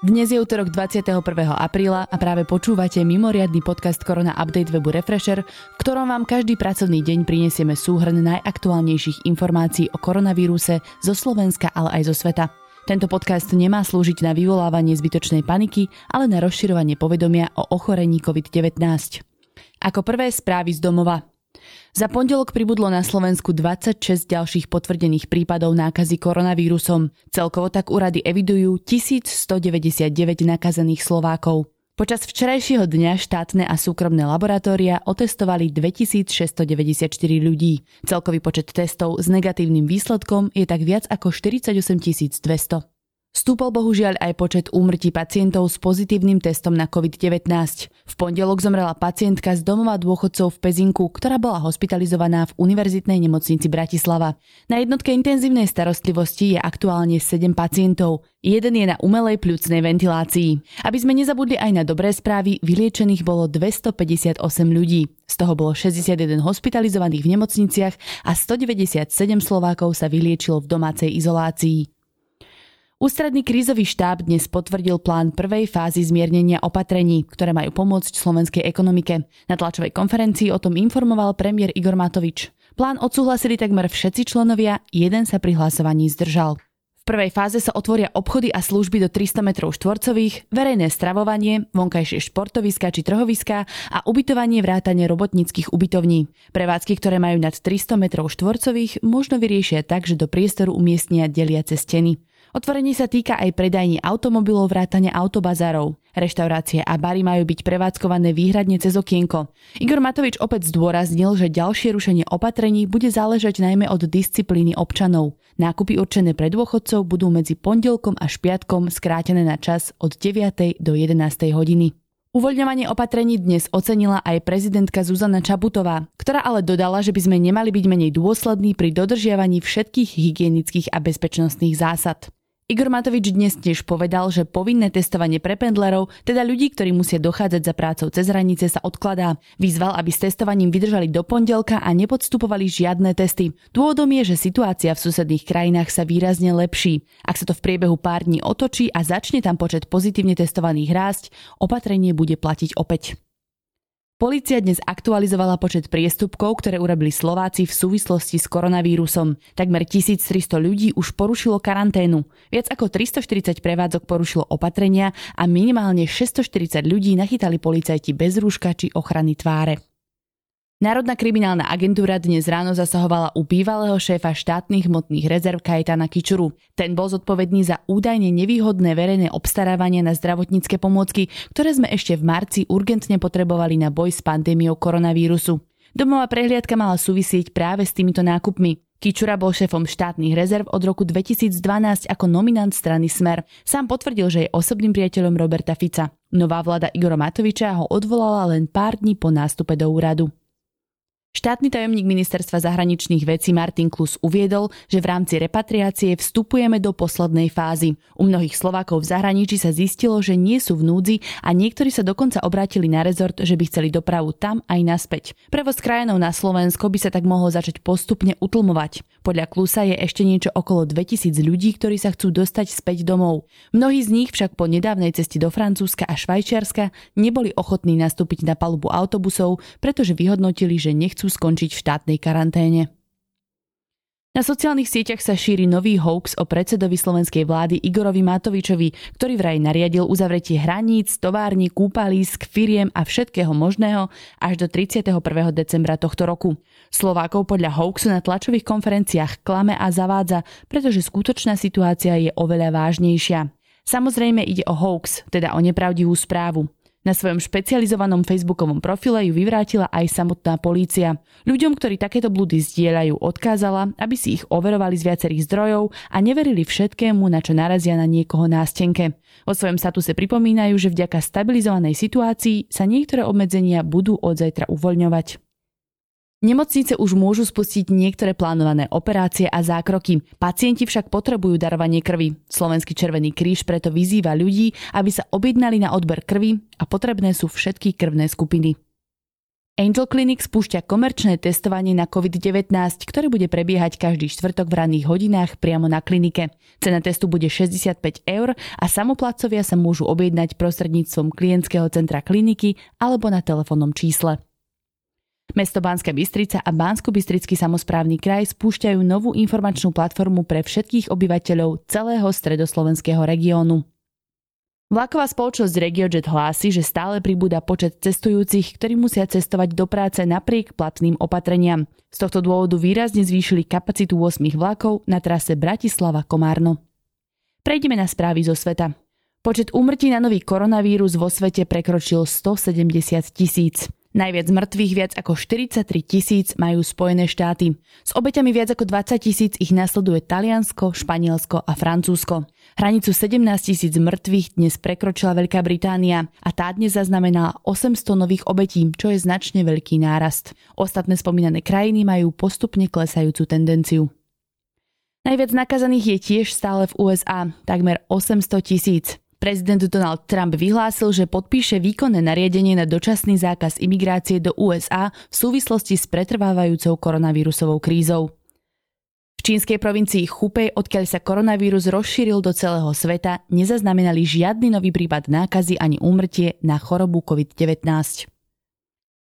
Dnes je útorok 21. apríla a práve počúvate mimoriadny podcast Korona Update webu Refresher, v ktorom vám každý pracovný deň prinesieme súhrn najaktuálnejších informácií o koronavíruse zo Slovenska, ale aj zo sveta. Tento podcast nemá slúžiť na vyvolávanie zbytočnej paniky, ale na rozširovanie povedomia o ochorení COVID-19. Ako prvé správy z domova. Za pondelok pribudlo na Slovensku 26 ďalších potvrdených prípadov nákazy koronavírusom. Celkovo tak úrady evidujú 1199 nakazených Slovákov. Počas včerajšieho dňa štátne a súkromné laboratória otestovali 2694 ľudí. Celkový počet testov s negatívnym výsledkom je tak viac ako 48 200. Stúpol bohužiaľ aj počet úmrtí pacientov s pozitívnym testom na COVID-19. V pondelok zomrela pacientka z domova dôchodcov v Pezinku, ktorá bola hospitalizovaná v Univerzitnej nemocnici Bratislava. Na jednotke intenzívnej starostlivosti je aktuálne 7 pacientov. Jeden je na umelej pľucnej ventilácii. Aby sme nezabudli aj na dobré správy, vyliečených bolo 258 ľudí. Z toho bolo 61 hospitalizovaných v nemocniciach a 197 Slovákov sa vyliečilo v domácej izolácii. Ústredný krízový štáb dnes potvrdil plán prvej fázy zmiernenia opatrení, ktoré majú pomôcť slovenskej ekonomike. Na tlačovej konferencii o tom informoval premiér Igor Matovič. Plán odsúhlasili takmer všetci členovia, jeden sa pri hlasovaní zdržal. V prvej fáze sa otvoria obchody a služby do 300 m štvorcových, verejné stravovanie, vonkajšie športoviska či trhoviska a ubytovanie vrátane robotníckých ubytovní. Prevádzky, ktoré majú nad 300 m štvorcových, možno vyriešia tak, že do priestoru umiestnia deliace steny. Otvorenie sa týka aj predajní automobilov vrátane autobazárov. Reštaurácie a bary majú byť prevádzkované výhradne cez okienko. Igor Matovič opäť zdôraznil, že ďalšie rušenie opatrení bude záležať najmä od disciplíny občanov. Nákupy určené pre dôchodcov budú medzi pondelkom až piatkom skrátené na čas od 9. do 11. hodiny. Uvoľňovanie opatrení dnes ocenila aj prezidentka Zuzana Čabutová, ktorá ale dodala, že by sme nemali byť menej dôslední pri dodržiavaní všetkých hygienických a bezpečnostných zásad. Igor Matovič dnes tiež povedal, že povinné testovanie pre pendlerov, teda ľudí, ktorí musia dochádzať za prácou cez hranice, sa odkladá. Vyzval, aby s testovaním vydržali do pondelka a nepodstupovali žiadne testy. Dôvodom je, že situácia v susedných krajinách sa výrazne lepší. Ak sa to v priebehu pár dní otočí a začne tam počet pozitívne testovaných rásť, opatrenie bude platiť opäť. Polícia dnes aktualizovala počet priestupkov, ktoré urobili Slováci v súvislosti s koronavírusom. Takmer 1300 ľudí už porušilo karanténu. Viac ako 340 prevádzok porušilo opatrenia a minimálne 640 ľudí nachytali policajti bez rúška či ochrany tváre. Národná kriminálna agentúra dnes ráno zasahovala u bývalého šéfa štátnych hmotných rezerv Kajetana Kičuru. Ten bol zodpovedný za údajne nevýhodné verejné obstarávanie na zdravotnícke pomôcky, ktoré sme ešte v marci urgentne potrebovali na boj s pandémiou koronavírusu. Domová prehliadka mala súvisieť práve s týmito nákupmi. Kičura bol šéfom štátnych rezerv od roku 2012 ako nominant strany Smer. Sám potvrdil, že je osobným priateľom Roberta Fica. Nová vláda Igora Matoviča ho odvolala len pár dní po nástupe do úradu. Štátny tajomník ministerstva zahraničných vecí Martin Klus uviedol, že v rámci repatriácie vstupujeme do poslednej fázy. U mnohých Slovákov v zahraničí sa zistilo, že nie sú v núdzi a niektorí sa dokonca obrátili na rezort, že by chceli dopravu tam aj naspäť. Prevoz krajinov na Slovensko by sa tak mohol začať postupne utlmovať. Podľa Klusa je ešte niečo okolo 2000 ľudí, ktorí sa chcú dostať späť domov. Mnohí z nich však po nedávnej ceste do Francúzska a Švajčiarska neboli ochotní nastúpiť na palubu autobusov, pretože vyhodnotili, že nechcú chcú skončiť v štátnej karanténe. Na sociálnych sieťach sa šíri nový hoax o predsedovi slovenskej vlády Igorovi Matovičovi, ktorý vraj nariadil uzavretie hraníc, tovární, kúpalísk, firiem a všetkého možného až do 31. decembra tohto roku. Slovákov podľa hoaxu na tlačových konferenciách klame a zavádza, pretože skutočná situácia je oveľa vážnejšia. Samozrejme ide o hoax, teda o nepravdivú správu. Na svojom špecializovanom facebookovom profile ju vyvrátila aj samotná polícia. Ľuďom, ktorí takéto blúdy zdieľajú, odkázala, aby si ich overovali z viacerých zdrojov a neverili všetkému, na čo narazia na niekoho nástenke. Vo svojom statuse pripomínajú, že vďaka stabilizovanej situácii sa niektoré obmedzenia budú od zajtra uvoľňovať. Nemocnice už môžu spustiť niektoré plánované operácie a zákroky. Pacienti však potrebujú darovanie krvi. Slovenský Červený kríž preto vyzýva ľudí, aby sa objednali na odber krvi a potrebné sú všetky krvné skupiny. Angel Clinic spúšťa komerčné testovanie na COVID-19, ktoré bude prebiehať každý štvrtok v ranných hodinách priamo na klinike. Cena testu bude 65 eur a samoplacovia sa môžu objednať prostredníctvom klientského centra kliniky alebo na telefónnom čísle. Mesto Banska Bystrica a bansko bystrický samozprávny kraj spúšťajú novú informačnú platformu pre všetkých obyvateľov celého stredoslovenského regiónu. Vlaková spoločnosť RegioJet hlási, že stále pribúda počet cestujúcich, ktorí musia cestovať do práce napriek platným opatreniam. Z tohto dôvodu výrazne zvýšili kapacitu 8 vlakov na trase Bratislava-Komárno. Prejdeme na správy zo sveta. Počet úmrtí na nový koronavírus vo svete prekročil 170 tisíc. Najviac mŕtvych viac ako 43 tisíc majú Spojené štáty. S obeťami viac ako 20 tisíc ich nasleduje Taliansko, Španielsko a Francúzsko. Hranicu 17 tisíc mŕtvych dnes prekročila Veľká Británia a tá dnes zaznamenala 800 nových obetí, čo je značne veľký nárast. Ostatné spomínané krajiny majú postupne klesajúcu tendenciu. Najviac nakazaných je tiež stále v USA, takmer 800 tisíc. Prezident Donald Trump vyhlásil, že podpíše výkonné nariadenie na dočasný zákaz imigrácie do USA v súvislosti s pretrvávajúcou koronavírusovou krízou. V čínskej provincii Chupej, odkiaľ sa koronavírus rozšíril do celého sveta, nezaznamenali žiadny nový prípad nákazy ani úmrtie na chorobu COVID-19.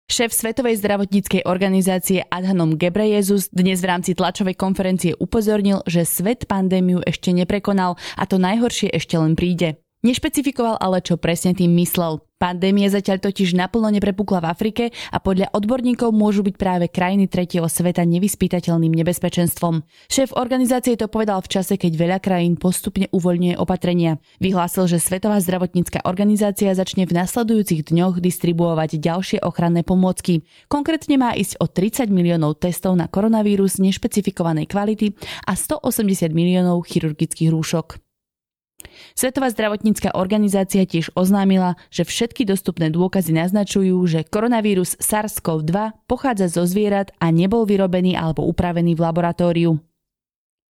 Šéf Svetovej zdravotníckej organizácie Adhanom Gebrejezus dnes v rámci tlačovej konferencie upozornil, že svet pandémiu ešte neprekonal a to najhoršie ešte len príde. Nešpecifikoval ale, čo presne tým myslel. Pandémia zatiaľ totiž naplno neprepukla v Afrike a podľa odborníkov môžu byť práve krajiny tretieho sveta nevyspytateľným nebezpečenstvom. Šéf organizácie to povedal v čase, keď veľa krajín postupne uvoľňuje opatrenia. Vyhlásil, že Svetová zdravotnícka organizácia začne v nasledujúcich dňoch distribuovať ďalšie ochranné pomôcky. Konkrétne má ísť o 30 miliónov testov na koronavírus nešpecifikovanej kvality a 180 miliónov chirurgických rúšok. Svetová zdravotnícka organizácia tiež oznámila, že všetky dostupné dôkazy naznačujú, že koronavírus SARS-CoV-2 pochádza zo zvierat a nebol vyrobený alebo upravený v laboratóriu.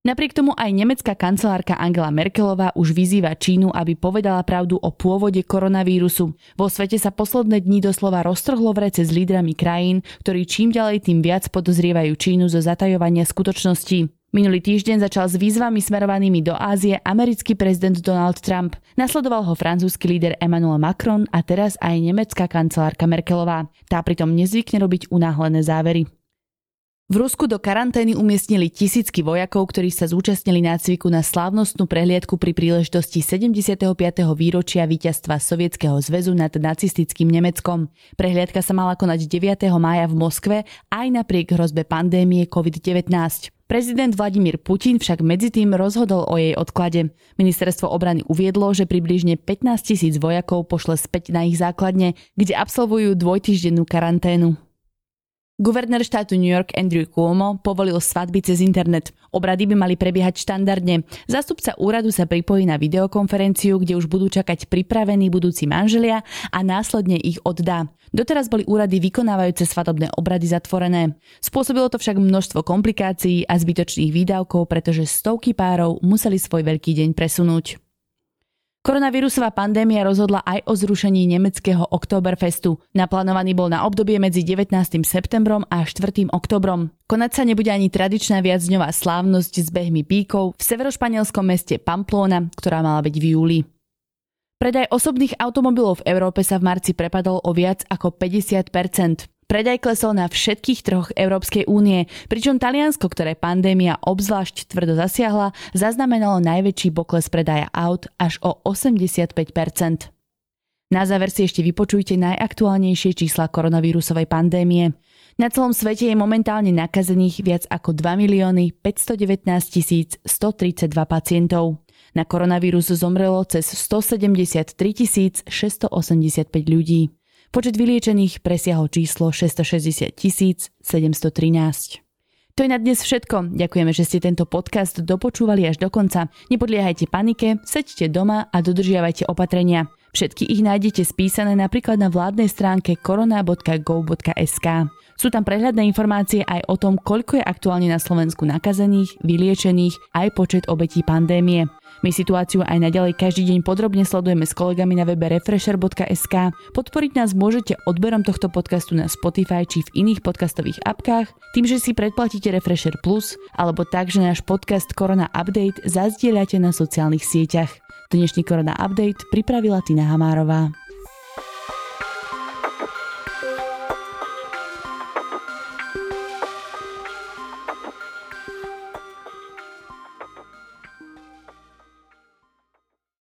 Napriek tomu aj nemecká kancelárka Angela Merkelová už vyzýva Čínu, aby povedala pravdu o pôvode koronavírusu. Vo svete sa posledné dni doslova roztrhlo v rece s lídrami krajín, ktorí čím ďalej tým viac podozrievajú Čínu zo zatajovania skutočností. Minulý týždeň začal s výzvami smerovanými do Ázie americký prezident Donald Trump. Nasledoval ho francúzsky líder Emmanuel Macron a teraz aj nemecká kancelárka Merkelová. Tá pritom nezvykne robiť unáhlené závery. V Rusku do karantény umiestnili tisícky vojakov, ktorí sa zúčastnili nácviku na slávnostnú prehliadku pri príležitosti 75. výročia víťazstva Sovietskeho zväzu nad nacistickým Nemeckom. Prehliadka sa mala konať 9. mája v Moskve aj napriek hrozbe pandémie COVID-19. Prezident Vladimír Putin však medzi tým rozhodol o jej odklade. Ministerstvo obrany uviedlo, že približne 15 tisíc vojakov pošle späť na ich základne, kde absolvujú dvojtyždennú karanténu. Guvernér štátu New York Andrew Cuomo povolil svadby cez internet. Obrady by mali prebiehať štandardne. Zástupca úradu sa pripojí na videokonferenciu, kde už budú čakať pripravení budúci manželia a následne ich oddá. Doteraz boli úrady vykonávajúce svadobné obrady zatvorené. Spôsobilo to však množstvo komplikácií a zbytočných výdavkov, pretože stovky párov museli svoj veľký deň presunúť. Koronavírusová pandémia rozhodla aj o zrušení nemeckého Oktoberfestu. Naplánovaný bol na obdobie medzi 19. septembrom a 4. oktobrom. Konať sa nebude ani tradičná viacdňová slávnosť s behmi píkov v severošpanielskom meste Pamplona, ktorá mala byť v júli. Predaj osobných automobilov v Európe sa v marci prepadol o viac ako 50 Predaj klesol na všetkých troch Európskej únie, pričom Taliansko, ktoré pandémia obzvlášť tvrdo zasiahla, zaznamenalo najväčší pokles predaja aut až o 85%. Na záver si ešte vypočujte najaktuálnejšie čísla koronavírusovej pandémie. Na celom svete je momentálne nakazených viac ako 2 milióny 519 132 pacientov. Na koronavírus zomrelo cez 173 685 ľudí. Počet vyliečených presiahol číslo 660 713. To je na dnes všetko. Ďakujeme, že ste tento podcast dopočúvali až do konca. Nepodliehajte panike, seďte doma a dodržiavajte opatrenia. Všetky ich nájdete spísané napríklad na vládnej stránke korona.go.sk. Sú tam prehľadné informácie aj o tom, koľko je aktuálne na Slovensku nakazených, vyliečených, aj počet obetí pandémie. My situáciu aj naďalej každý deň podrobne sledujeme s kolegami na webe refresher.sk. Podporiť nás môžete odberom tohto podcastu na Spotify či v iných podcastových apkách, tým, že si predplatíte Refresher Plus, alebo tak, že náš podcast Korona Update zazdieľate na sociálnych sieťach. Dnešný Korona Update pripravila Tina Hamárová.